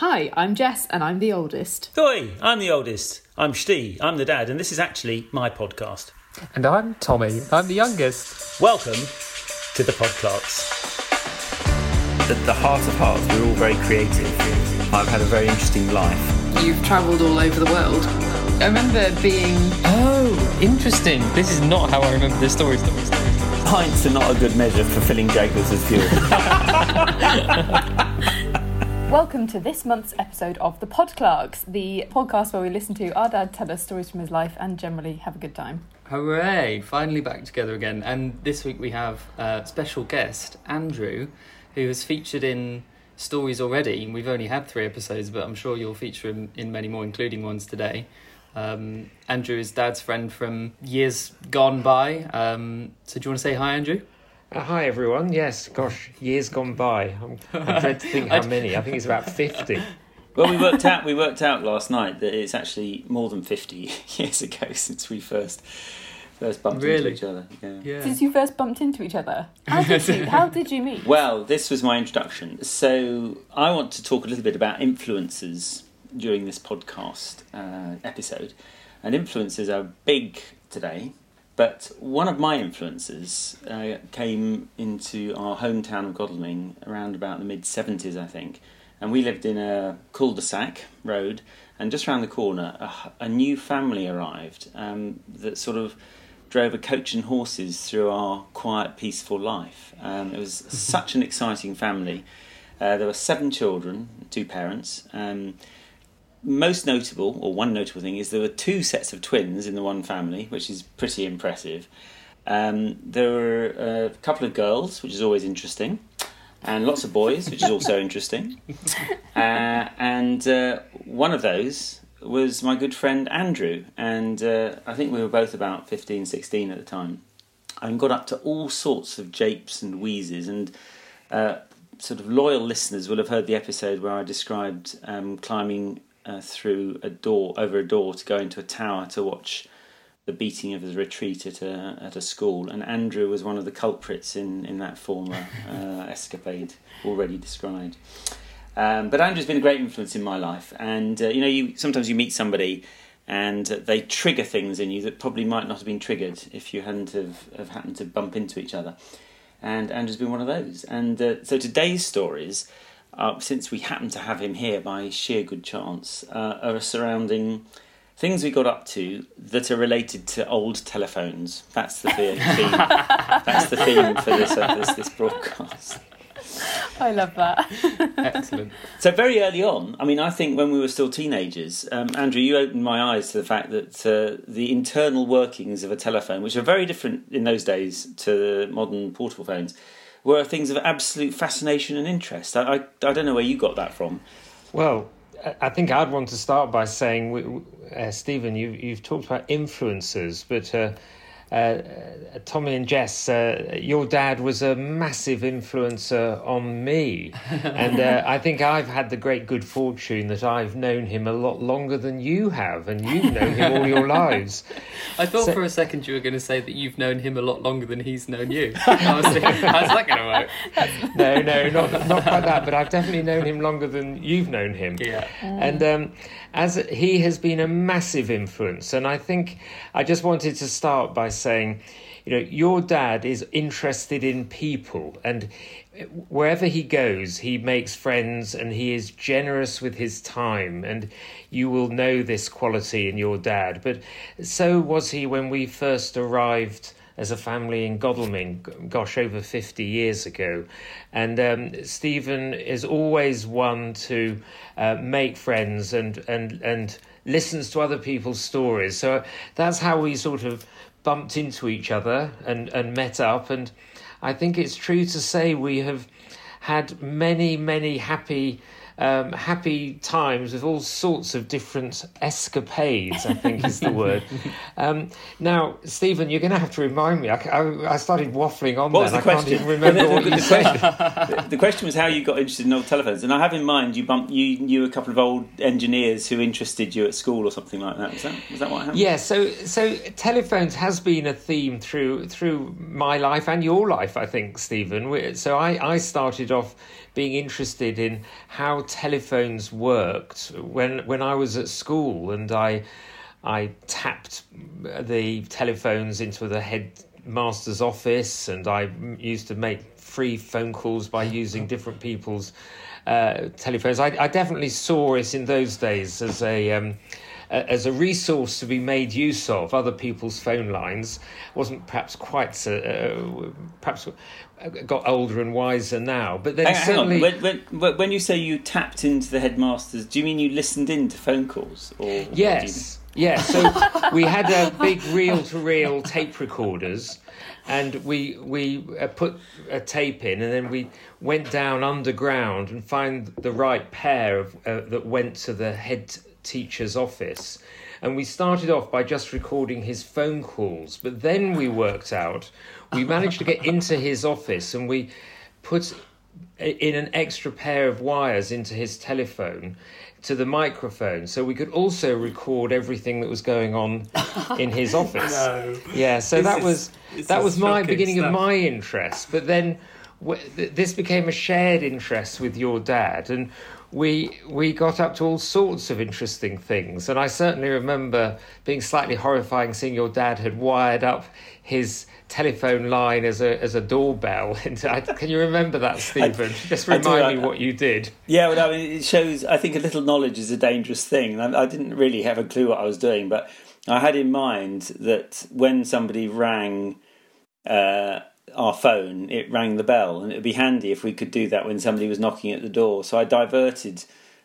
Hi, I'm Jess and I'm the oldest. Oi, I'm the oldest. I'm Steve. I'm the dad, and this is actually my podcast. And I'm Tommy. I'm the youngest. Welcome to the Podclarks. At the heart of hearts, we're all very creative. I've had a very interesting life. You've travelled all over the world. I remember being. Oh, interesting. This is not how I remember this story. story, story, story. Pints are not a good measure for filling Jaguars as fuel. Welcome to this month's episode of The Podclarks, the podcast where we listen to our dad tell us stories from his life and generally have a good time. Hooray! Finally back together again. And this week we have a special guest, Andrew, who has featured in stories already. We've only had three episodes, but I'm sure you'll feature him in many more, including ones today. Um, Andrew is Dad's friend from years gone by. Um, so do you want to say hi, Andrew? Uh, hi, everyone. Yes, gosh, years gone by. I'm, I dread to think how many. I think it's about 50. Well, we worked out we worked out last night that it's actually more than fifty years ago since we first first bumped Really? into each other. Yeah. Yeah. Since you first bumped into each other, how did you, how did you meet? Well, this was my introduction. So I want to talk a little bit about influences during this podcast uh, episode, and influences are big today. But one of my influences uh, came into our hometown of Godalming around about the mid 70s, I think. And we lived in a cul de sac road, and just round the corner, a, a new family arrived um, that sort of drove a coach and horses through our quiet, peaceful life. Um, it was such an exciting family. Uh, there were seven children, two parents. Um, most notable, or one notable thing, is there were two sets of twins in the one family, which is pretty impressive. Um, there were a couple of girls, which is always interesting, and lots of boys, which is also interesting. Uh, and uh, one of those was my good friend Andrew, and uh, I think we were both about 15, 16 at the time, and got up to all sorts of japes and wheezes, and uh, sort of loyal listeners will have heard the episode where I described um, climbing uh, through a door, over a door, to go into a tower to watch the beating of the retreat at a at a school, and Andrew was one of the culprits in in that former uh, escapade already described. Um, but Andrew's been a great influence in my life, and uh, you know, you sometimes you meet somebody and they trigger things in you that probably might not have been triggered if you hadn't have, have happened to bump into each other. And Andrew's been one of those. And uh, so today's stories, uh, since we happen to have him here by sheer good chance, uh, are surrounding things we got up to that are related to old telephones. That's the theme. theme. That's the theme for this, uh, this this broadcast. I love that. Excellent. So very early on, I mean, I think when we were still teenagers, um, Andrew, you opened my eyes to the fact that uh, the internal workings of a telephone, which are very different in those days to modern portable phones, were things of absolute fascination and interest. I, I, I don't know where you got that from. Well, I- think I'd want to start by saying, uh, Stephen, you've, you've talked about influences, but uh, uh, uh, Tommy and Jess, uh, your dad was a massive influencer on me. and uh, I think I've had the great good fortune that I've known him a lot longer than you have, and you've known him all your lives. I thought So- for a second you were going to say that you've known him a lot longer than he's known you. I was thinking, how's that going to work? No, no, not, not quite that, but I've definitely known him longer than you've known him. Yeah. And um, as he has been a massive influence, and I think I just wanted to start by saying, you know, your dad is interested in people, and wherever he goes, he makes friends, and he is generous with his time, and you will know this quality in your dad. But so was he when we first arrived as a family in Godalming, gosh, over 50 years ago. And um, Stephen is always one to uh, make friends and, and, and listens to other people's stories. So that's how we sort of bumped into each other and, and met up. And I think it's true to say we have had many, many happy. Um, happy times with all sorts of different escapades, I think is the word. Um, now, Stephen, you're going to have to remind me. I, I, I started waffling on What was then. the I can't question? even remember The- what the- you the said. the, the question was how you got interested in old telephones, and I have in mind you bumped you knew a couple of old engineers who interested you at school or something like that. Was that was that what happened? Yeah, so so telephones has been a theme through through my life and your life, I think, Stephen. So I, I started off being interested in how telephones worked when when I was at school and I I tapped the telephones into the headmaster's office and I used to make free phone calls by using different people's uh, telephones. I, I, definitely saw it in those days as a um, as a resource to be made use of. Other people's phone lines wasn't perhaps quite so, uh, perhaps got older and wiser now. But then hang, certainly, hang when, when, when, you say you tapped into the headmasters, do you mean you listened in to phone calls? Or yes, yes. So we had a big reel-to-reel tape recorders and we we uh, put a tape in, and then we went down underground and find the right pair of, uh, that went to the head teacher's office. And we started off by just recording his phone calls, but then we worked out we managed to get into his office and we put in an extra pair of wires into his telephone to the microphone so we could also record everything that was going on in his office no. yeah so this that is, was that was my beginning stuff. of my interest but then this became a shared interest with your dad and we we got up to all sorts of interesting things and i certainly remember being slightly horrifying seeing your dad had wired up his telephone line as a as a doorbell. Can you remember that, Stephen? I, Just remind me what you did. Yeah, well, I mean, it shows. I think a little knowledge is a dangerous thing. I, I didn't really have a clue what I was doing, but I had in mind that when somebody rang. Uh, our phone, it rang the bell, and it would be handy if we could do that when somebody was knocking at the door. So I diverted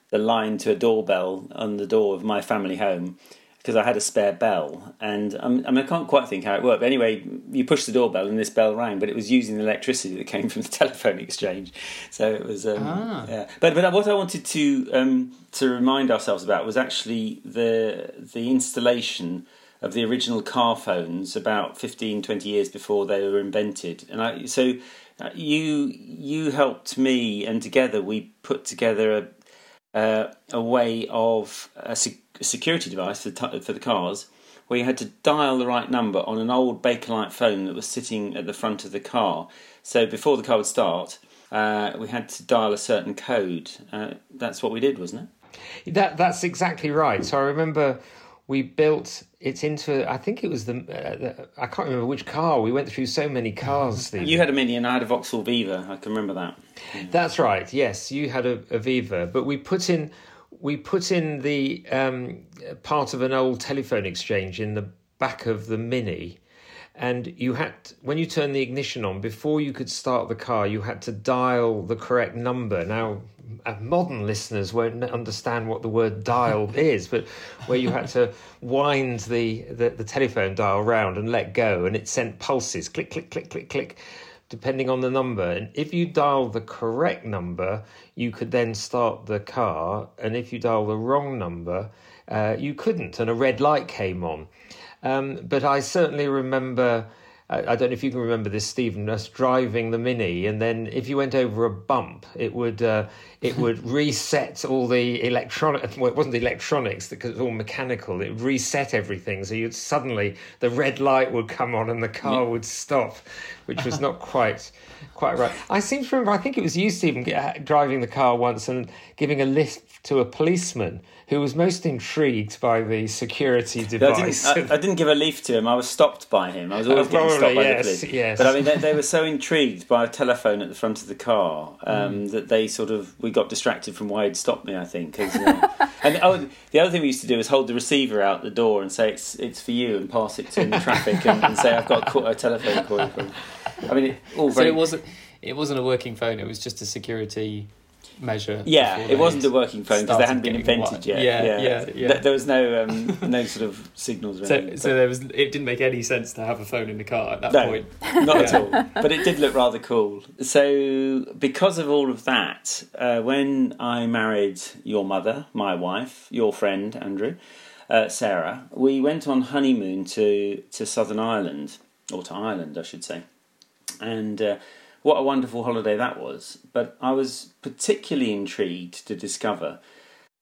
the line to a doorbell on the door of my family home, because I had a spare bell, and um, I mean I can't quite think how it worked. But anyway, you push the doorbell and this bell rang, but it was using the electricity that came from the telephone exchange. So it was, um, ah. yeah. But but what I wanted to um, to remind ourselves about was actually the the installation of the original car phones about 15, 20 years before they were invented, and I so. Uh, you you helped me, and together we put together a uh, a way of a security device for, t- for the cars where you had to dial the right number on an old Bakelite phone that was sitting at the front of the car. So before the car would start, uh, we had to dial a certain code. Uh, that's what we did, wasn't it? That that's exactly right. So I remember we built it into. I think it was the, uh, the. I can't remember which car. We went through so many cars. Stephen. You had a Mini and I had a Vauxhall Viva. I can remember that. Yeah. That's right. Yes, you had a, a Viva, but we put in we put in the um, part of an old telephone exchange in the back of the Mini, and you had when you turned the ignition on before you could start the car, you had to dial the correct number. Now, uh, modern listeners won't understand what the word dial is, but where you had to wind the, the, the telephone dial round and let go, and it sent pulses, click, click, click, click, click depending on the number. And if you dial the correct number, you could then start the car. And if you dial the wrong number, uh, you couldn't. And a red light came on. Um, but I certainly remember. I don't know if you can remember this, Stephen. Us driving the Mini, and then if you went over a bump, it would uh, it would reset all the electronic. Well, it wasn't electronics because it was all mechanical. It would reset everything, so you'd suddenly the red light would come on and the car would stop, which was not quite quite right. I seem to remember. I think it was you, Stephen, driving the car once and giving a lift to a policeman who was most intrigued by the security device. I didn't, I, I didn't give a lift to him. I was stopped by him. I was always oh, getting stopped by yes, the police. Yes. But I mean, they, they, were so intrigued by a telephone at the front of the car um, mm. that they sort of we got distracted from why he'd stopped me. I think. Uh, and oh, the other thing we used to do is hold the receiver out the door and say it's it's for you and pass it to in the traffic and, and, say I've got a, a telephone call. I mean, it, so it wasn't it wasn't a working phone. It was just a security measure. Yeah, it wasn't a working phone because they hadn't been invented yet. Yeah, yeah, yeah, yeah. There was no um, no sort of signals. so, anything, so there was. It didn't make any sense to have a phone in the car at that no, point. Not yeah. at all. But it did look rather cool. So because of all of that, uh, when I married your mother, my wife, your friend Andrew, uh, Sarah, we went on honeymoon to to Southern Ireland or to Ireland, I should say, and. Uh, what a wonderful holiday that was. But I was particularly intrigued to discover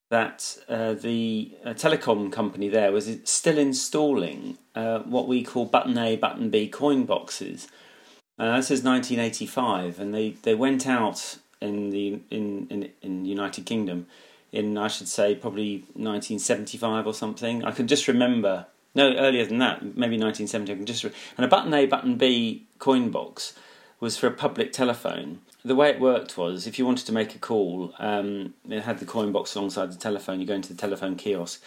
that uh, the uh, telecom company there was still installing uh, what we call button A, button B coin boxes. Uh, this is 1985, and they, they went out in the in in in United Kingdom in I should say probably 1975 or something. I can just remember no earlier than that, maybe 1970. I can just re- and a button A button B coin box was for a public telephone. The way it worked was if you wanted to make a call, um, it had the coin box alongside the telephone. You go into the telephone kiosk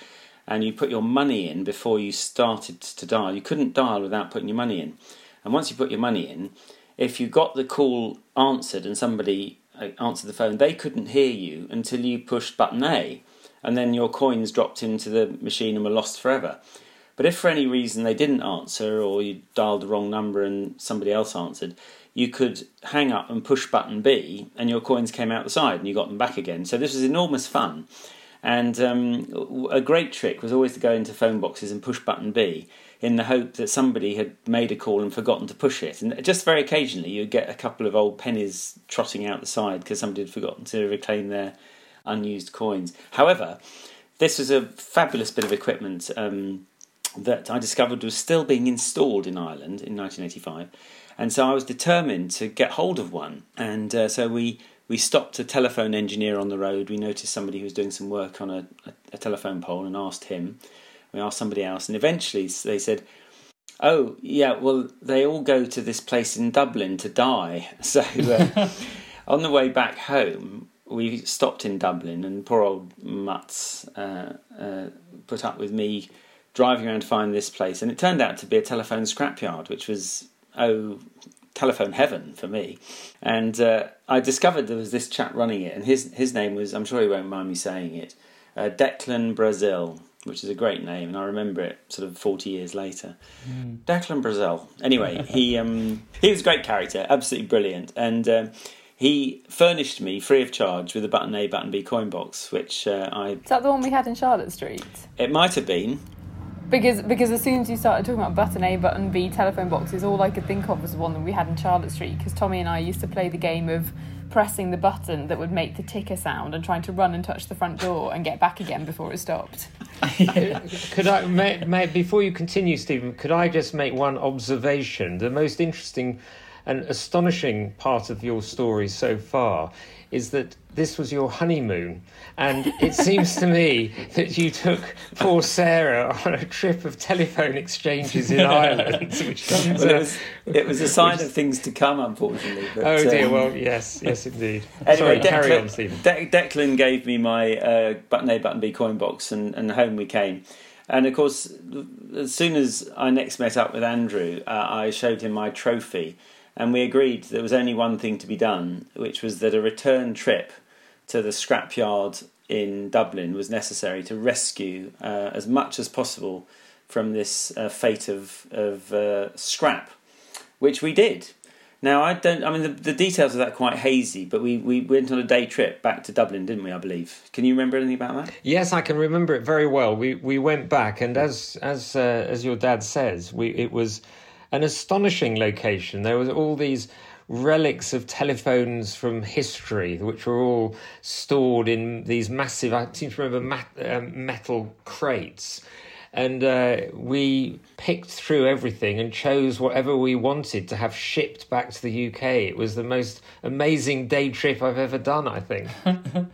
and you put your money in before you started to dial. You couldn't dial without putting your money in. And once you put your money in, if you got the call answered and somebody uh, answered the phone, they couldn't hear you until you pushed button A, and then your coins dropped into the machine and were lost forever. But if for any reason they didn't answer, or you dialed the wrong number and somebody else answered, you could hang up and push button B, and your coins came out the side, and you got them back again. So this was enormous fun. And um, a great trick was always to go into phone boxes and push button B in the hope that somebody had made a call and forgotten to push it. And just very occasionally, you'd get a couple of old pennies trotting out the side because somebody had forgotten to reclaim their unused coins. However, this was a fabulous bit of equipment um, that I discovered was still being installed in Ireland in 1985. And so I was determined to get hold of one. And uh, so we, we stopped a telephone engineer on the road. We noticed somebody who was doing some work on a, a, a telephone pole and asked him we asked somebody else, and eventually they said, "Oh, yeah, well, they all go to this place in Dublin to die." So uh, on the way back home, we stopped in Dublin, and poor old Mutz uh, uh, put up with me driving around to find this place, and it turned out to be a telephone scrapyard, which was oh telephone heaven for me. And uh, I discovered there was this chap running it, and his his name was I'm sure he won't mind me saying it, uh, Declan Brazil which is a great name, and I remember it sort of forty years later. Mm. Declan Brazil. Anyway, he um, he was a great character, absolutely brilliant, and um, he furnished me free of charge with a button A, button B coin box, which uh, I. Is that the one we had in Charlotte Street? It might have been. Because because as soon as you started talking about button A, button B telephone boxes, all I could think of was the one that we had in Charlotte Street. Because Tommy and I used to play the game of pressing the button that would make the ticker sound and trying to run and touch the front door and get back again before it stopped. could I, may, may, before you continue, Stephen, could I just make one observation? The most interesting and astonishing part of your story so far is that this was your honeymoon. And it seems to me that you took poor Sarah on a trip of telephone exchanges in Ireland. Which well, it, was, it was a sign which, of things to come, unfortunately. But, oh dear, um, well, yes, yes, indeed. Anyway, Sorry, Declan, carry on, Stephen. De- Declan gave me my uh, button A, button B coin box, and, and home we came. And of course, as soon as I next met up with Andrew, uh, I showed him my trophy and we agreed there was only one thing to be done, which was that a return trip to the scrapyard in Dublin was necessary to rescue uh, as much as possible from this uh, fate of of uh, scrap, which we did. Now I don't. I mean, the, the, details of that quite hazy, but we, we went on a day trip back to Dublin, didn't we? I believe. Can you remember anything about that? Yes, I can remember it very well. We we went back, and as as uh, as your dad says, we it was an astonishing location. There was all these relics of telephones from history, which were all stored in these massive, I seem to remember, mat, um, metal crates. And uh, we picked through everything and chose whatever we wanted to have shipped back to the UK. It was the most amazing day trip I've ever done, I think.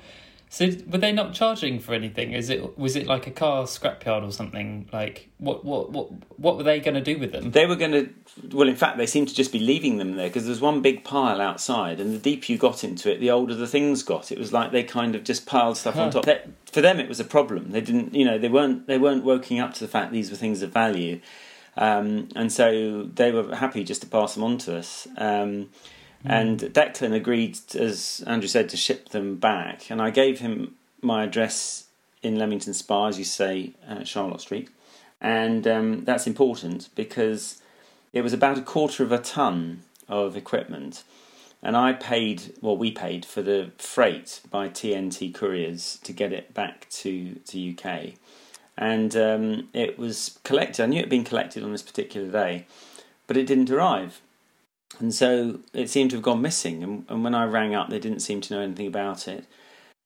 So were they not charging for anything? Is it was it like a car scrapyard or something? Like what what what what were they going to do with them? They were going to well, in fact, they seemed to just be leaving them there because there's one big pile outside, and the deeper you got into it, the older the things got. It was like they kind of just piled stuff huh. on top. They, for them, it was a problem. They didn't, you know, they weren't they weren't woking up to the fact these were things of value, um, and so they were happy just to pass them on to us. Um, Mm. And Declan agreed, as Andrew said, to ship them back. And I gave him my address in Leamington Spa, as you say, uh, Charlotte Street. And um, that's important because it was about a quarter of a ton of equipment. And I paid, well, we paid for the freight by TNT couriers to get it back to, to UK. And um, it was collected. I knew it had been collected on this particular day, but it didn't arrive. And so it seemed to have gone missing. And, and when I rang up, they didn't seem to know anything about it.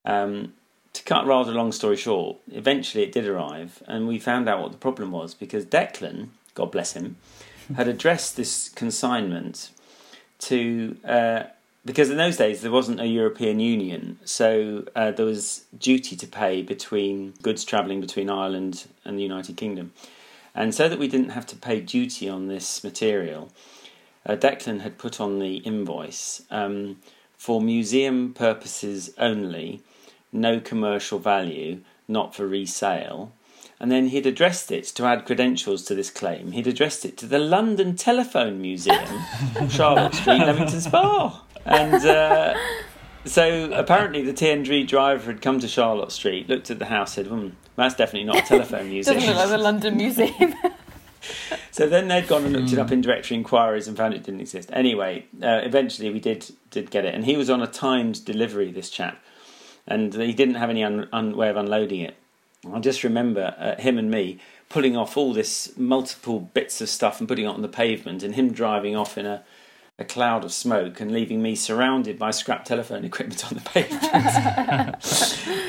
Um, to cut rather long story short, eventually it did arrive, and we found out what the problem was because Declan, God bless him, had addressed this consignment to uh, because in those days there wasn't a European Union, so uh, there was duty to pay between goods travelling between Ireland and the United Kingdom. And so that we didn't have to pay duty on this material, uh, Declan had put on the invoice um, for museum purposes only, no commercial value, not for resale. And then he'd addressed it to add credentials to this claim. He'd addressed it to the London Telephone Museum, Charlotte Street, Leamington Spa. And uh, so apparently the TNT driver had come to Charlotte Street, looked at the house, said, hmm, that's definitely not a telephone museum. Doesn't look like the London Museum. So then they'd gone and looked it up in directory inquiries and found it didn't exist. Anyway, uh, eventually we did did get it, and he was on a timed delivery. This chap, and he didn't have any un, un, way of unloading it. I just remember uh, him and me pulling off all this multiple bits of stuff and putting it on the pavement, and him driving off in a a cloud of smoke and leaving me surrounded by scrap telephone equipment on the pavement.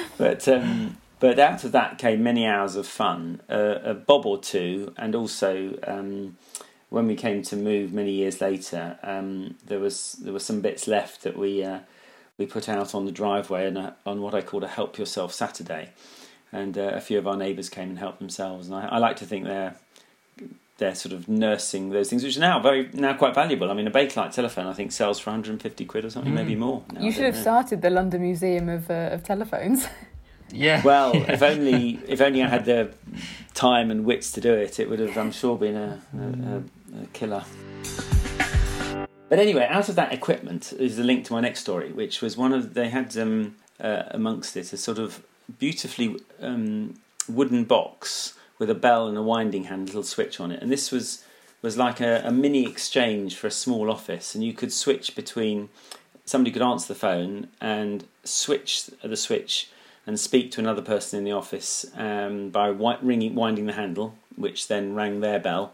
but um, but out of that came many hours of fun, uh, a bob or two, and also um, when we came to move many years later, um, there was there were some bits left that we uh, we put out on the driveway and uh, on what I called a help yourself Saturday, and uh, a few of our neighbours came and helped themselves, and I, I like to think they're they're sort of nursing those things, which are now very now quite valuable. I mean, a Bakelite telephone I think sells for 150 quid or something, mm. maybe more. Now, you should have know. started the London Museum of uh, of telephones. Yeah. Well, if only if only I had the time and wits to do it, it would have, I'm sure, been a, a, a killer. But anyway, out of that equipment is the link to my next story, which was one of they had um, uh, amongst it a sort of beautifully um, wooden box with a bell and a winding hand, little switch on it, and this was was like a, a mini exchange for a small office, and you could switch between somebody could answer the phone and switch the switch and speak to another person in the office um, by ringing, winding the handle, which then rang their bell.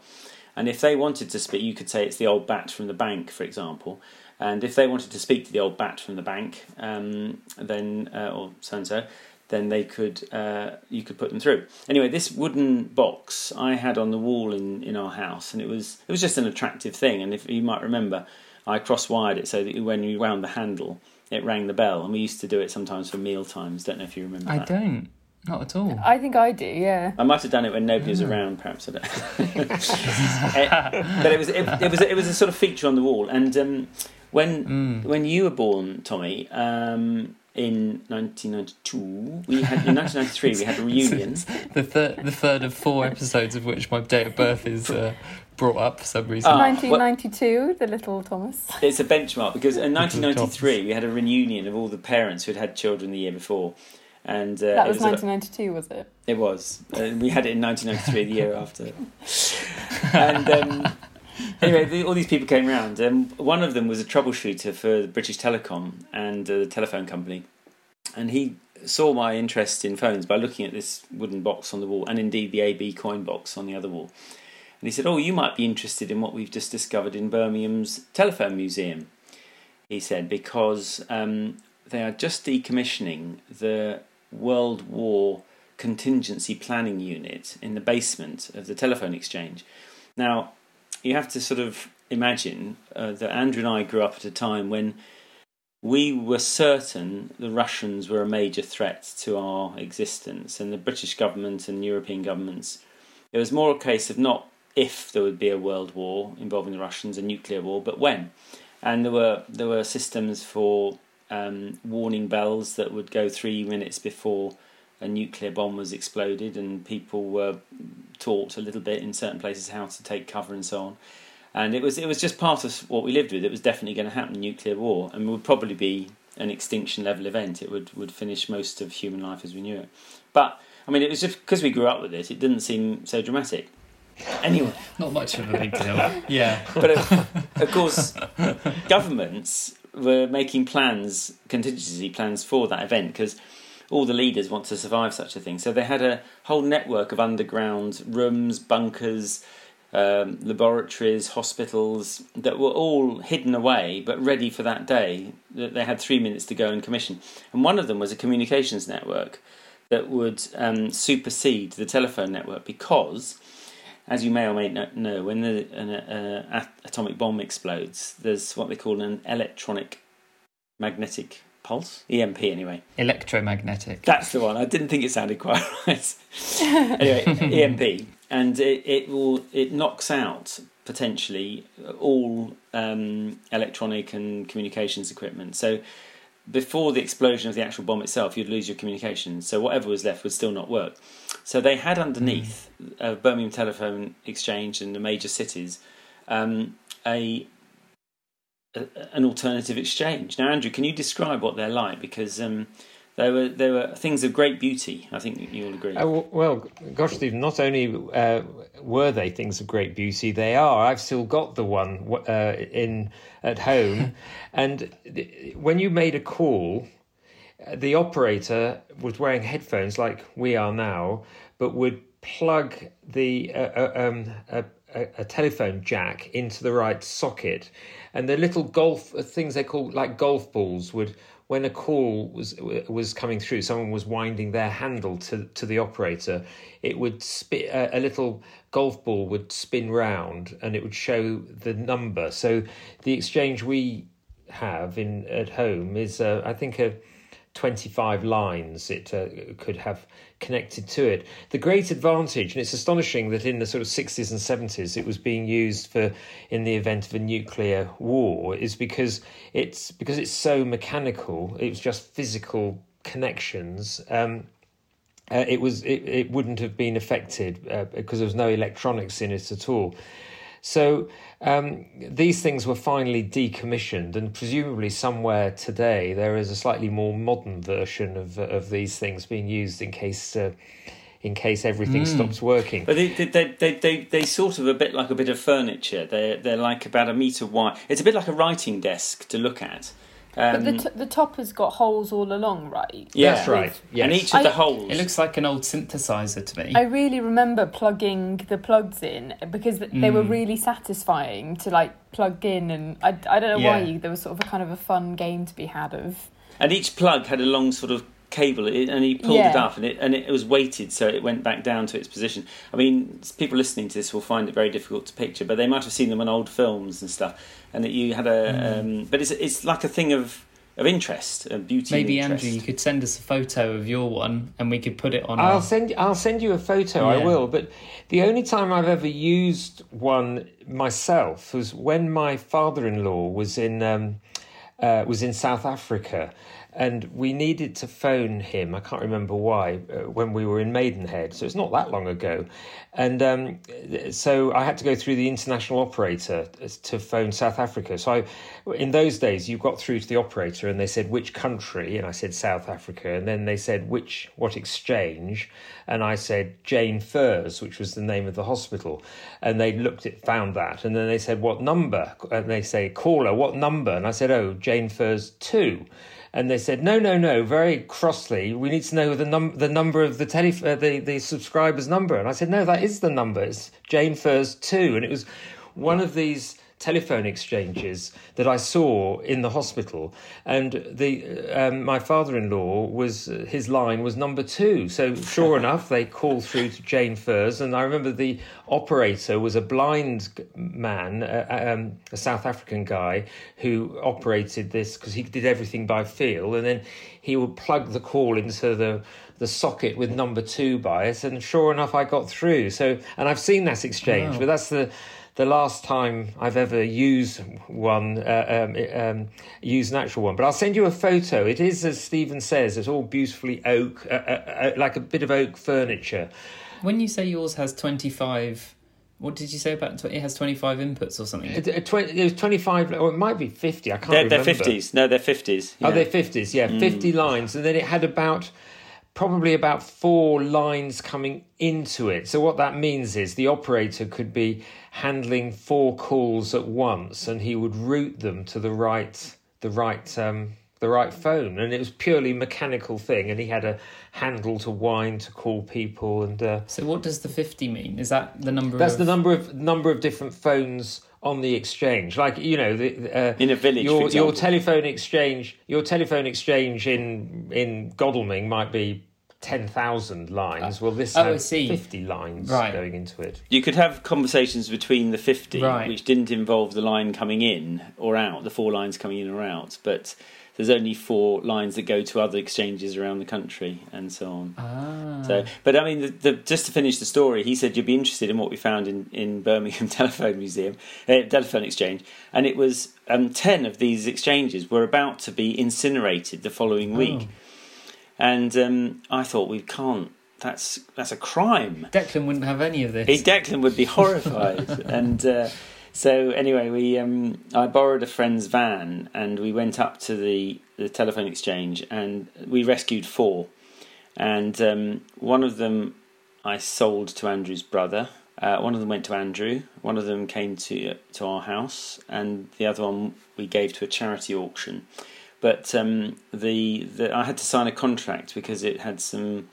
And if they wanted to speak, you could say it's the old bat from the bank, for example. And if they wanted to speak to the old bat from the bank, um, then uh, or so and so, then they could uh, you could put them through. Anyway, this wooden box I had on the wall in, in our house, and it was it was just an attractive thing. And if you might remember, I cross wired it so that when you wound the handle, it rang the bell, and we used to do it sometimes for meal times. Don't know if you remember. That. I that. don't. Not at all. I think I do. Yeah. I might have done it when nobody was around. Perhaps I don't. it, but it was it, it, was it was a sort of feature on the wall. And um, when mm. when you were born, Tommy, um, in 1992, we had in 1993 we had a reunion. the third the third of four episodes of which my date of birth is uh, brought up for some reason. 1992, well, the little Thomas. It's a benchmark because in 1993 we had a reunion of all the parents who had had children the year before. And uh, that was, was 1992, was it? It was. Uh, we had it in 1993, the year after. and um, anyway, the, all these people came round, and one of them was a troubleshooter for British Telecom and uh, the telephone company, and he saw my interest in phones by looking at this wooden box on the wall, and indeed the AB coin box on the other wall. And he said, Oh, you might be interested in what we've just discovered in Birmingham's Telephone Museum. He said, because um, they are just decommissioning the World War contingency planning unit in the basement of the telephone exchange. Now, you have to sort of imagine uh, that Andrew and I grew up at a time when we were certain the Russians were a major threat to our existence, and the British government and European governments. It was more a case of not if there would be a world war involving the Russians, a nuclear war, but when. And there were there were systems for um, warning bells that would go three minutes before a nuclear bomb was exploded, and people were taught a little bit in certain places how to take cover and so on. And it was it was just part of what we lived with. It was definitely going to happen, nuclear war, and would probably be an extinction level event. It would would finish most of human life as we knew it. But I mean, it was just because we grew up with it. It didn't seem so dramatic. Anyway, not much of a big deal. yeah, but of, of course, governments were making plans, contingency plans for that event because all the leaders want to survive such a thing. So they had a whole network of underground rooms, bunkers, um, laboratories, hospitals that were all hidden away but ready for that day. That they had three minutes to go and commission. And one of them was a communications network that would um, supersede the telephone network because as you may or may not know, when the, an uh, atomic bomb explodes, there's what they call an electronic magnetic pulse, EMP anyway. Electromagnetic. That's the one. I didn't think it sounded quite right. anyway, EMP, and it, it will it knocks out potentially all um, electronic and communications equipment. So before the explosion of the actual bomb itself, you'd lose your communications. So whatever was left would still not work. So they had underneath a Birmingham Telephone Exchange and the major cities um, a, a an alternative exchange. Now, Andrew, can you describe what they're like? Because um, they were they were things of great beauty. I think you all agree. Uh, well, gosh, Steve, not only uh, were they things of great beauty, they are. I've still got the one uh, in at home, and th- when you made a call, uh, the operator was wearing headphones like we are now, but would plug the uh, uh, um, a, a, telephone jack into the right socket, and the little golf uh, things they call like golf balls would when a call was was coming through, someone was winding their handle to, to the operator. It would spit a, a little golf ball would spin round, and it would show the number. So the exchange we have in at home is, uh, I think, a 25 lines it uh, could have connected to it. The great advantage, and it's astonishing that in the sort of 60s and 70s it was being used for in the event of a nuclear war, is because it's because it's so mechanical. It was just physical connections. Um, uh, it was it, it wouldn't have been affected uh, because there was no electronics in it at all. So um, these things were finally decommissioned, and presumably somewhere today there is a slightly more modern version of of these things being used in case. Uh, in case everything stops working, But they, they, they, they, they, they sort of a bit like a bit of furniture. They're, they're like about a metre wide. It's a bit like a writing desk to look at. Um, But the, t- the top has got holes all along, right? yeah. that's right. Yes. And each of I- the holes. It looks like an old synthesizer to me. I really remember plugging the plugs in because th- they were really satisfying to like plug in, and I, I don't know why Yeah. you, there was sort of a kind of a fun game to be had of. And each plug had a long sort of cable, and he pulled it Yeah. up, and it and it was weighted, so it went back down to its position. I mean, people listening to this will find it very difficult to picture, but they might have seen them on old films and stuff. And that you had a, um, but it's it's like a thing of of interest, and beauty. Maybe and. Andrew, you could send us a photo of your one, and we could put it on. I'll our... send I'll send you a photo. I will. But the only time I've ever used one myself was when my father-in-law was in um, uh, was in South Africa, and we needed to phone him. I can't remember why uh, when we were in Maidenhead. So it's not that long ago, and um, so I had to go through the international operator to phone South Africa. So I, in those days, you got through to the operator, and they said which country, and I said South Africa, and then they said which what exchange, and I said Jane Furse, which was the name of the hospital, and they looked at found that, and then they said what number, and they say caller what number, and I said oh Jane Furse two. And they said, no, no, no, very crossly, we need to know the, num- the number of the, tele- uh, the, the subscriber's number. And I said, no, that is the number. It's Jane Furse 2. And it was one of these telephone exchanges that I saw in the hospital. And the um, my father-in-law was, his line was number two. So sure enough, they called through to Jane Furse. And I remember the operator was a blind man, uh, um, a South African guy who operated this because he did everything by feel, and then he would plug the call into the the socket with number two bias, and sure enough, I got through. So, and I've seen that exchange, but that's the the last time I've ever used one, uh, um, um, used an actual one. But I'll send you a photo. It is, as Stephen says, it's all beautifully oak, uh, uh, uh, like a bit of oak furniture. When you say yours has twenty-five, what did you say about tw- it has twenty-five inputs or something? It, it, twen- it was 25, or it might be 50, I can't They're, remember. they're 50s. No, they're 50s. Oh, they're fifties, yeah, fifty lines, and then it had about probably about four lines coming into it. So what that means is the operator could be handling four calls at once, and he would route them to the right, the right, um, the right phone, and it was purely mechanical thing. And he had a handle to wind to call people, and uh, So what does the fifty mean? Is that the number? that's of... the number of number of different phones on the exchange. Like you know, the, uh, In a village, your example. your telephone exchange, your telephone exchange in in Godalming might be ten thousand lines. Well, this oh, I had see. fifty lines Right. going into it. You could have conversations between the 50, Right. which didn't involve the line coming in or out, the four lines coming in or out. But there's only four lines that go to other exchanges around the country and so on. Ah. So, but I mean, the, the, just to finish the story, he said you'd be interested in what we found in, in Birmingham Telephone Museum, uh, Telephone Exchange, and it was um, ten of these exchanges were about to be incinerated the following week, Oh. and um, I thought we can't. That's that's a crime. Declan wouldn't have any of this. He, Declan would be horrified, and uh, so anyway, we um, I borrowed a friend's van and we went up to the the telephone exchange and we rescued four, and um, one of them I sold to Andrew's brother. Uh, one of them went to Andrew. One of them came to to our house, and the other one we gave to a charity auction. But um, the, the I had to sign a contract because it had some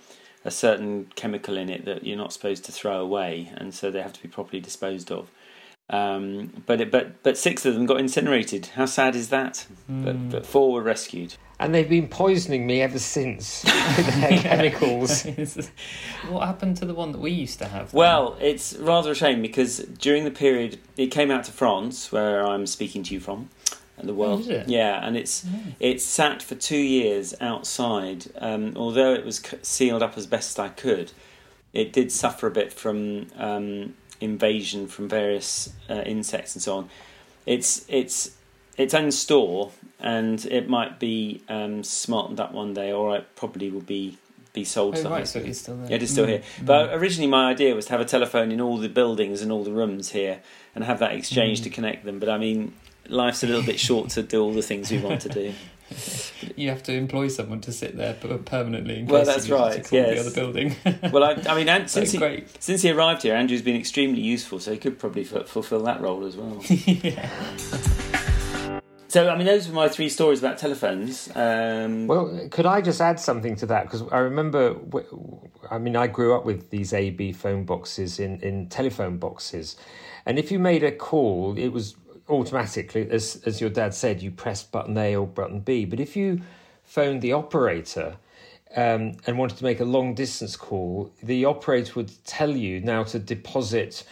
a certain chemical in it that you're not supposed to throw away, and so they have to be properly disposed of. Um, but it, but but six of them got incinerated. How sad is that? Hmm. But but four were rescued. And they've been poisoning me ever since with their chemicals. what happened to the one that we used to have? then? Well, it's rather a shame because during the period it came out to France, where I'm speaking to you from, and the world. did it? Yeah, and it's it sat for two years outside. Um, although it was sealed up as best I could, it did suffer a bit from um, invasion from various uh, insects and so on. It's it's it's in store, and it might be um, smartened up one day, or it probably will be be sold Oh, right, so it's still there. Yeah, it is still Mm, here. mm. But originally, my idea was to have a telephone in all the buildings and all the rooms here, and have that exchange Mm. to connect them. But I mean, life's a little bit short to do all the things we want to do. You have to employ someone to sit there permanently. In Well, that's you right, To call yes. the other building. Well, I, I mean, and so since he, great. since he arrived here, Andrew's been extremely useful, so he could probably f- fulfil that role as well. yeah. So, I mean, those were my three stories about telephones. Um, Well, could I just add something to that? Because I remember, I mean, I grew up with these AB phone boxes in, in telephone boxes. And if you made a call, it was automatically, as, as your dad said, you press button A or button B. But if you phoned the operator um, and wanted to make a long distance call, the operator would tell you now to deposit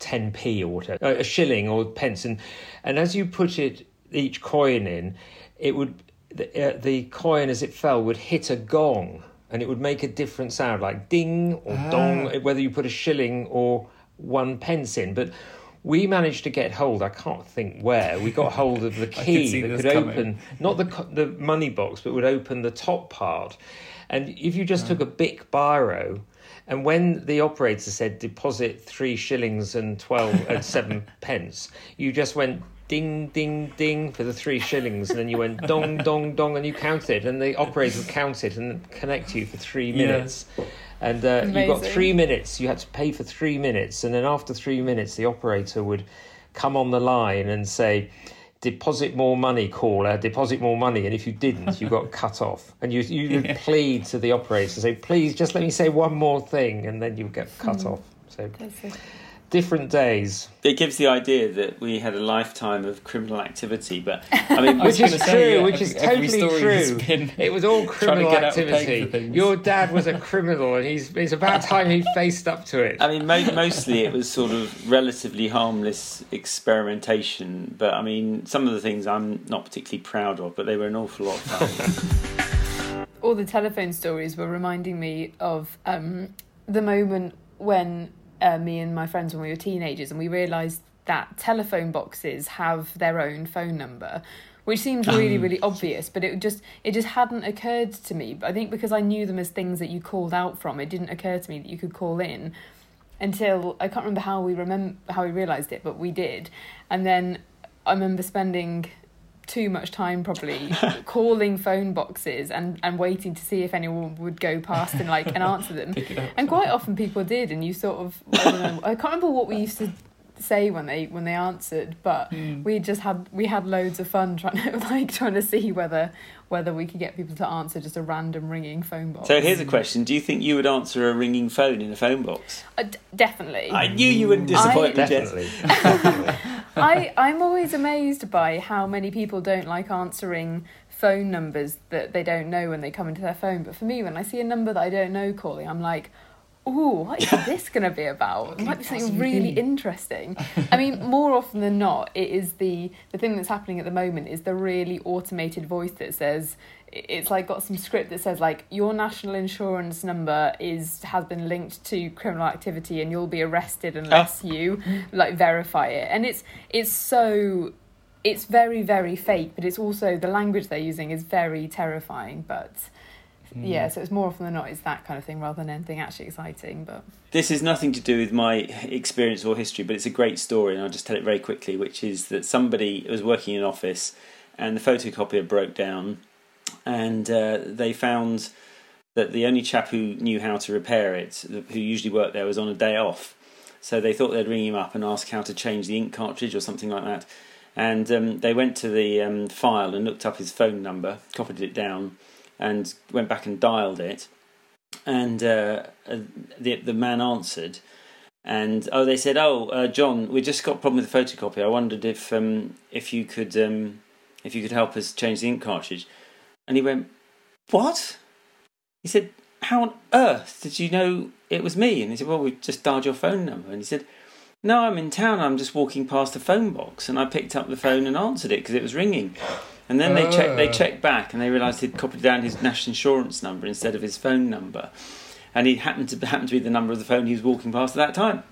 10p or whatever, uh, a shilling or pence. And, and as you put it, each coin in, it would, the, uh, the coin as it fell would hit a gong and it would make a different sound like ding or dong, whether you put a shilling or one pence in. But we managed to get hold, I can't think where, we got hold of the key see that could coming. open, not the, the money box, but would open the top part. And if you just took a Bic biro, and when the operator said deposit three shillings and twelve and seven pence, you just went ding ding ding for the three shillings, and then you went dong dong dong, and you counted, and the operator would count it and connect you for three Yeah. minutes. And uh, you got three minutes. You had to pay for three minutes, and then after three minutes, the operator would come on the line and say, "Deposit more money, caller. Deposit more money." And if you didn't, you got cut off. And you you would plead to the operator, say, "Please, just let me say one more thing," and then you would get cut off. So different days, it gives the idea that we had a lifetime of criminal activity, but I mean, I which is true. say, yeah, which is every totally story has true. been It was all trying to criminal get out of paying activity. Your dad was a criminal, and he's it's about time he faced up to it. I mean, mo- mostly it was sort of relatively harmless experimentation, but I mean, some of the things I'm not particularly proud of, but they were an awful lot of fun. all the telephone stories were reminding me of um, the moment when uh, me and my friends when we were teenagers and we realised that telephone boxes have their own phone number which seems really really obvious but it just it just hadn't occurred to me. But i think because i knew them as things that you called out from it didn't occur to me that you could call in until i can't remember how we remember how we realised it but we did. And then i remember spending too much time probably calling phone boxes and, and waiting to see if anyone would go past and like and answer them. Up. And quite often people did, and you sort of I know. I can't remember what we used to say when they when they answered, but Hmm. we just had we had loads of fun trying to like trying to see whether whether we could get people to answer just a random ringing phone box. so here's a question: Do you think you would answer a ringing phone in a phone box? Uh, d- definitely. I knew you wouldn't disappoint me, Definitely. Definitely. I, I'm always amazed by how many people don't like answering phone numbers that they don't know when they come into their phone. But for me, when I see a number that I don't know calling, I'm like, ooh, what is this going to be about? It might be something really interesting. I mean, more often than not, it is the the thing that's happening at the moment is the really automated voice that says it's like got some script that says like your national insurance number is has been linked to criminal activity and you'll be arrested unless oh. you like verify it and it's it's so it's very very fake but it's also the language they're using is very terrifying but yeah so it's more often than not it's that kind of thing rather than anything actually exciting but This is nothing to do with my experience or history, but it's a great story, and I'll just tell it very quickly. Which is that somebody was working in an office, and the photocopier broke down, and uh, they found that the only chap who knew how to repair it, who usually worked there, was on a day off. So they thought they'd ring him up and ask how to change the ink cartridge or something like that. And um, they went to the um, file and looked up his phone number, copied it down, and went back and dialed it. And uh, uh, the the man answered, and oh, they said, "Oh, uh, John, we just got a problem with the photocopy. I wondered if um, if you could um, if you could help us change the ink cartridge." And he went, "What?" He said, "How on earth did you know it was me?" And he said, "Well, we just dialed your phone number." And he said, "No, I'm in town. I'm just walking past the phone box, and I picked up the phone and answered it because it was ringing." And then they checked. They Ah. checked back, and they realised he'd copied down his national insurance number instead of his phone number, and he happened to happened to be the number of the phone he was walking past at that time.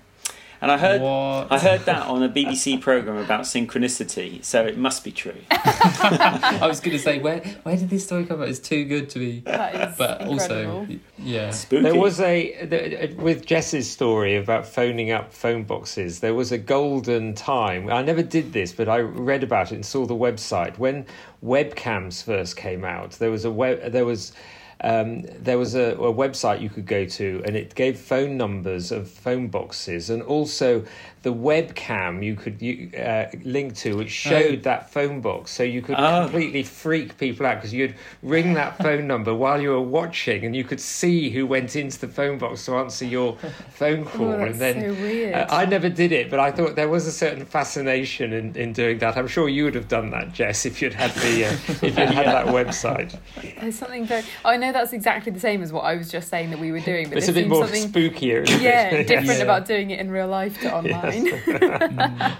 And I heard What? I heard that on a BBC program about synchronicity, so it must be true. I was going to say, where where did this story come from? It's too good to be. that is But incredible. also, yeah. Spooky. There was a the, uh, with Jess's story about phoning up phone boxes. There was a golden time. I never did this, but I read about it and saw the website when webcams first came out. There was a web. There was. Um, there was a, a website you could go to, and it gave phone numbers of phone boxes, and also the webcam you could you, uh, link to, which showed that phone box, so you could Oh. completely freak people out because you'd ring that phone number while you were watching, and you could see who went into the phone box to answer your phone call. Oh, that's and then so weird. uh, I never did it, but I thought there was a certain fascination in, in doing that. I'm sure you would have done that, Jess, if you'd had the uh, if you'd had that website. There's something very. I know that's exactly the same as what I was just saying that we were doing, but It's a bit more something spookier. yeah different Yeah. about doing it in real life to online.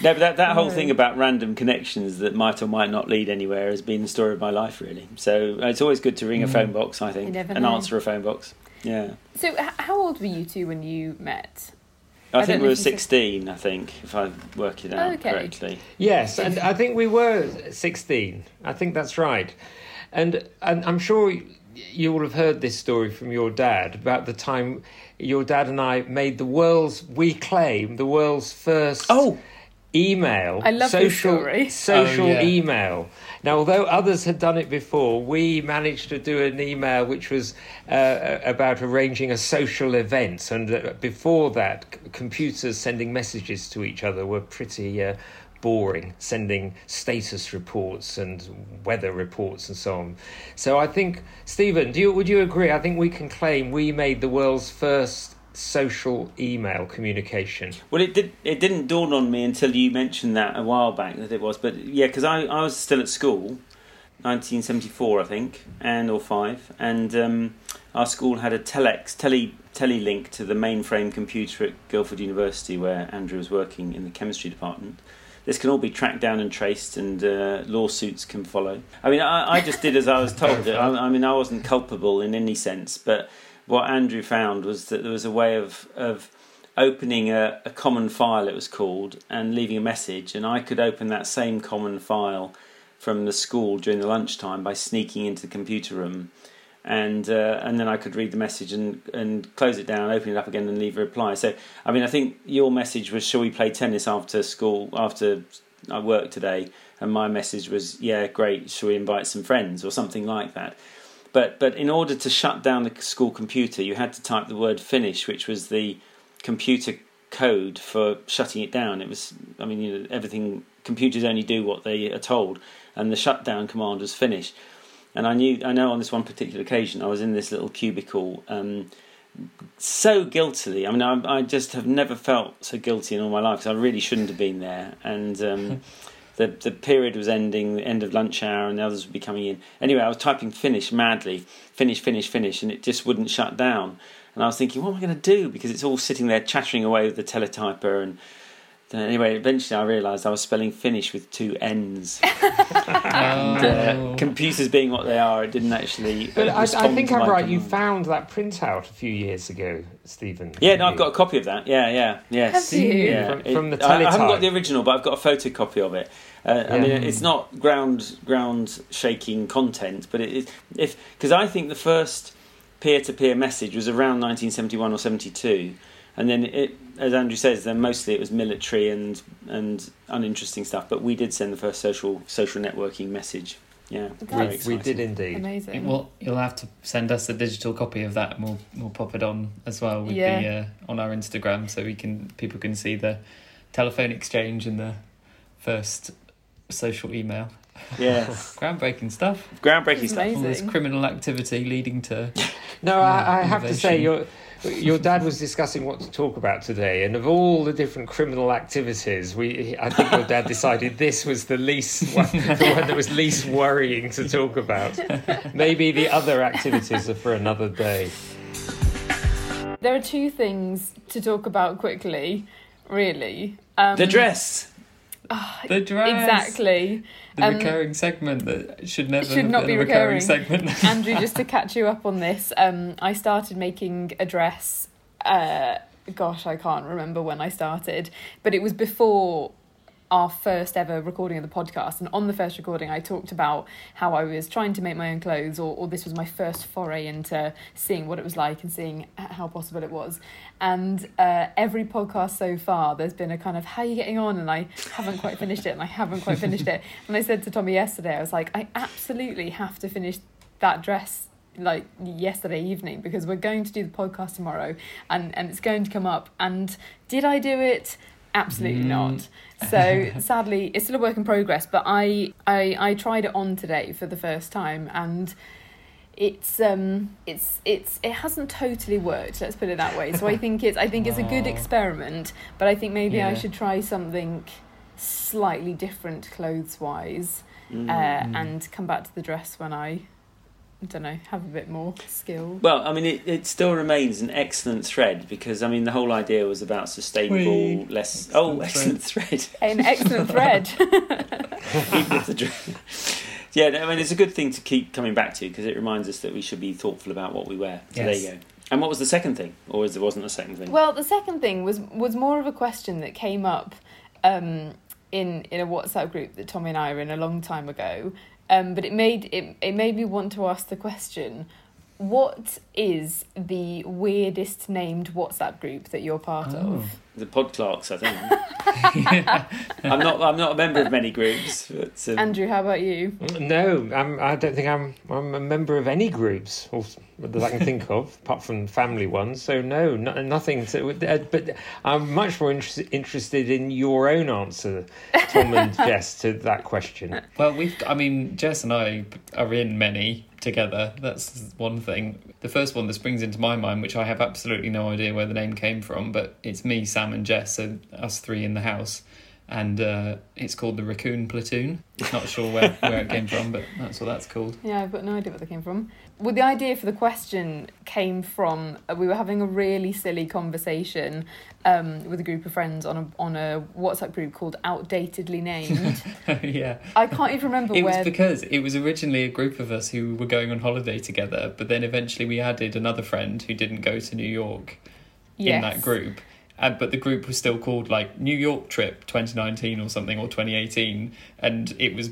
No, but that, that whole thing about random connections that might or might not lead anywhere has been the story of my life, really. So uh, it's always good to ring a phone box, I think, and know. answer a phone box. Yeah. so, h- how old were you two when you met? I, I think we were if you said- 16, I think, if I work it out Okay. correctly. Yes, and I think we were 16. I think that's right. And, and I'm sure you will have heard this story from your dad about the time your dad and I made the world's, we claim, the world's first Oh! email. I love this social, story. Social Oh, yeah. email. Now, although others had done it before, we managed to do an email which was uh, about arranging a social event. And uh, before that, c- computers sending messages to each other were pretty. Uh, boring sending status reports and weather reports and so on so i think stephen do you would you agree i think we can claim we made the world's first social email communication Well, it did. It didn't dawn on me until you mentioned that a while back that it was. But yeah, because I, I was still at school, 1974, I think, and or five, and um, our school had a telex tele telelink to the mainframe computer at Guildford University, where Andrew was working in the chemistry department. This can all be tracked down and traced, and uh, lawsuits can follow. I mean, I, I just did as I was told. I, I mean, I wasn't culpable in any sense, but what Andrew found was that there was a way of of opening a, a common file, it was called, and leaving a message, and I could open that same common file from the school during the lunchtime by sneaking into the computer room. And uh, and then I could read the message and, and close it down, open it up again, and leave a reply. So I mean, I think your message was, "Shall we play tennis after school? After I work today?" And my message was, "Yeah, great. Shall we invite some friends or something like that?" But but in order to shut down the school computer, you had to type the word "finish," which was the computer code for shutting it down. It was, I mean, you know, everything. Computers only do what they are told, and the shutdown command was finish. And I knew, I know, on this one particular occasion, I was in this little cubicle, um, so guiltily. I mean, I, I just have never felt so guilty in all my life because I really shouldn't have been there. And um, the the period was ending, the end of lunch hour, and the others would be coming in. Anyway, I was typing finish madly, finish, finish, finish, and it just wouldn't shut down. and I was thinking, what am I going to do? Because it's all sitting there chattering away with the teletyper and. Then Anyway, eventually I realised I was spelling Finnish with two N's. and uh, computers being what they are, it didn't actually. uh, But I, I think to I'm my right. You found that printout a few years ago, Stephen. Yeah, no, I've got a copy of that. Yeah, yeah, yes. Have you? Yeah, From- it- from the I, I haven't got the original, but I've got a photocopy of it. Uh, I mean, it's not ground ground shaking content, but it is if because I think the first peer to peer message was around 1971 or 72, and then it, as Andrew says, then mostly it was military and and uninteresting stuff. But we did send the first social social networking message. Yeah, very We did indeed. Amazing. Well, you'll have to send us a digital copy of that, and we'll we'll pop it on as well with Yeah. the uh, on our Instagram, so we can people can see the telephone exchange and the first social email. Yeah, Groundbreaking stuff. groundbreaking stuff. All this criminal activity leading to No, I, I have to say, Innovation. Your your dad was discussing what to talk about today, and of all the different criminal activities, we I think your dad decided this was the least one, the one that was least worrying to talk about. Maybe the other activities are for another day. There are two things to talk about quickly, really. Um, The dress. The dress. Exactly. The Um, recurring segment that should never should not be a recurring recurring. segment. Andrew, just to catch you up on this, um, I started making a dress. Uh, gosh, I can't remember when I started, but it was before our first ever recording of the podcast. And on the first recording, I talked about how I was trying to make my own clothes, or, or this was my first foray into seeing what it was like and seeing how possible it was. And uh, every podcast so far, there's been a kind of, how are you getting on? And I haven't quite finished it, and I haven't quite finished it. And I said to Tommy yesterday, I was like, I absolutely have to finish that dress like yesterday evening because we're going to do the podcast tomorrow and and it's going to come up and did I do it absolutely Mm. not so sadly it's still a work in progress but I, I I tried it on today for the first time and it's um it's it's it hasn't totally worked let's put it that way so I think it's I think it's a good experiment but I think maybe I should try something slightly different clothes wise Mm. uh, Mm. and come back to the dress when I, I don't know, have a bit more skill. Well, I mean, it, it still remains an excellent thread because I mean the whole idea was about sustainable, Whee! less. Excellent oh, excellent thread. An excellent thread. Even if the dr- yeah, I mean it's a good thing to keep coming back to because it reminds us that we should be thoughtful about what we wear. So there you go. And what was the second thing, or is there wasn't a second thing? well, the second thing was was more of a question that came up um, in in a WhatsApp group that Tommy and I were in a long time ago. Um, but it made it it made me want to ask the question. What is the weirdest named WhatsApp group that you're part Oh. of? the Pod Clerks, I think. I'm not. I'm not a member of many groups, but um, Andrew, how about you? No, I'm, I don't think I'm. I'm a member of any groups that I can think of, apart from family ones. So no, no nothing. To, uh, but I'm much more inter- interested in your own answer, Tom and Jess, to that question. Well, we've. I mean, Jess and I are in many together. That's one thing. The first one that springs into my mind, which I have absolutely no idea where the name came from, but it's me, Sam, and Jess, so us three in the house, and uh, it's called the Raccoon Platoon. Not sure where, where it came from, but that's what that's called. Yeah, I've got no idea where they came from. Well, the idea for the question came from uh, we were having a really silly conversation um, with a group of friends on a on a WhatsApp group called Outdatedly Named. yeah. I can't even remember It was where. because it was originally a group of us who were going on holiday together, but then eventually we added another friend who didn't go to New York in that group. Uh, but the group was still called like New York Trip 2019 or something or 2018, and it was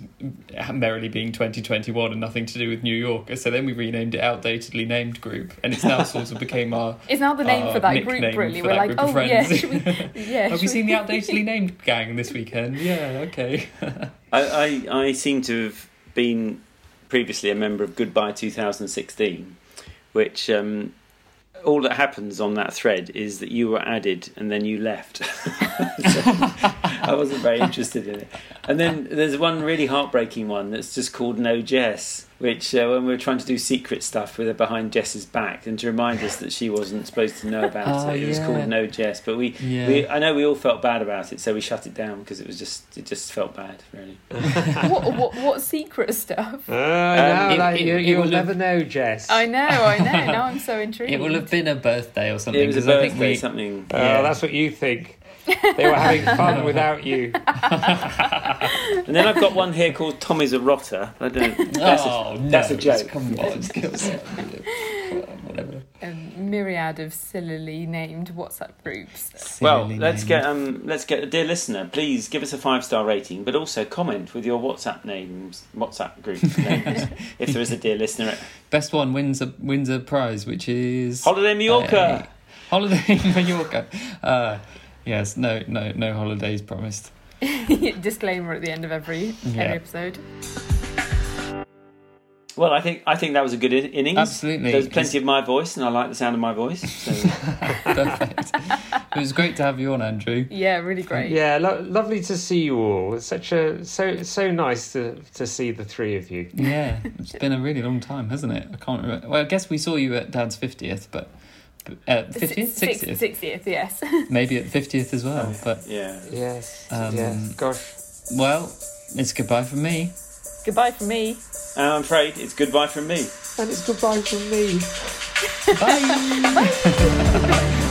merrily being 2021 and nothing to do with New York. So then we renamed it Outdatedly Named Group, and it's now sort of became our. It's now the name for that group, really. for We're that like, group oh yeah, friends." should we, yeah. Have we should seen the Outdatedly Named gang this weekend? Yeah, okay. I, I, I seem to have been previously a member of Goodbye 2016, which um, all that happens on that thread is that you were added and then you left. I wasn't very interested in it. And then there's one really heartbreaking one that's just called No Jess, which uh, when we were trying to do secret stuff with her behind Jess's back, and to remind us that she wasn't supposed to know about Oh, it, it was called No Jess. But we, Yeah. we, I know we all felt bad about it, so we shut it down because it was just, it just felt bad, really. what, what, what secret stuff? Oh, no, it- like, it- you, it you'll will have- never know, Jess. I know, I know. Now I'm so intrigued. It will have been a birthday or something. It was a 'cause I think birthday, we, something. Oh, Yeah. that's what you think. They were having fun without you. And then I've got one here called Tommy's a rotter. I don't. That's oh, a, that's a joke. Come on, a- whatever. a myriad of sillily named WhatsApp groups. Well, let's name. get um, let's get a dear listener. Please give us a five star rating, but also comment with your WhatsApp names, WhatsApp group names, if there is a dear listener. Best one wins a wins a prize, which is Holiday Mallorca. Holiday in Mallorca. Uh, yes, no, no, no holidays promised. Disclaimer at the end of every, Yeah. every episode. Well, I think I think that was a good in- innings. Absolutely. There's plenty of my voice, and I like the sound of my voice. So. Perfect. it was great to have you on, Andrew. Yeah, really great. Yeah, lo- lovely to see you all. It's such a so so nice to to see the three of you. Yeah, it's been a really long time, hasn't it? I can't remember. Well, I guess we saw you at Dad's fiftieth, but fiftieth, Six- sixtieth, 60th, yes. maybe at fiftieth as well. But yeah. Yes. Um, yes. Gosh. well, it's goodbye from me. Goodbye from me. And I'm afraid it's goodbye from me. And it's goodbye from me. Bye.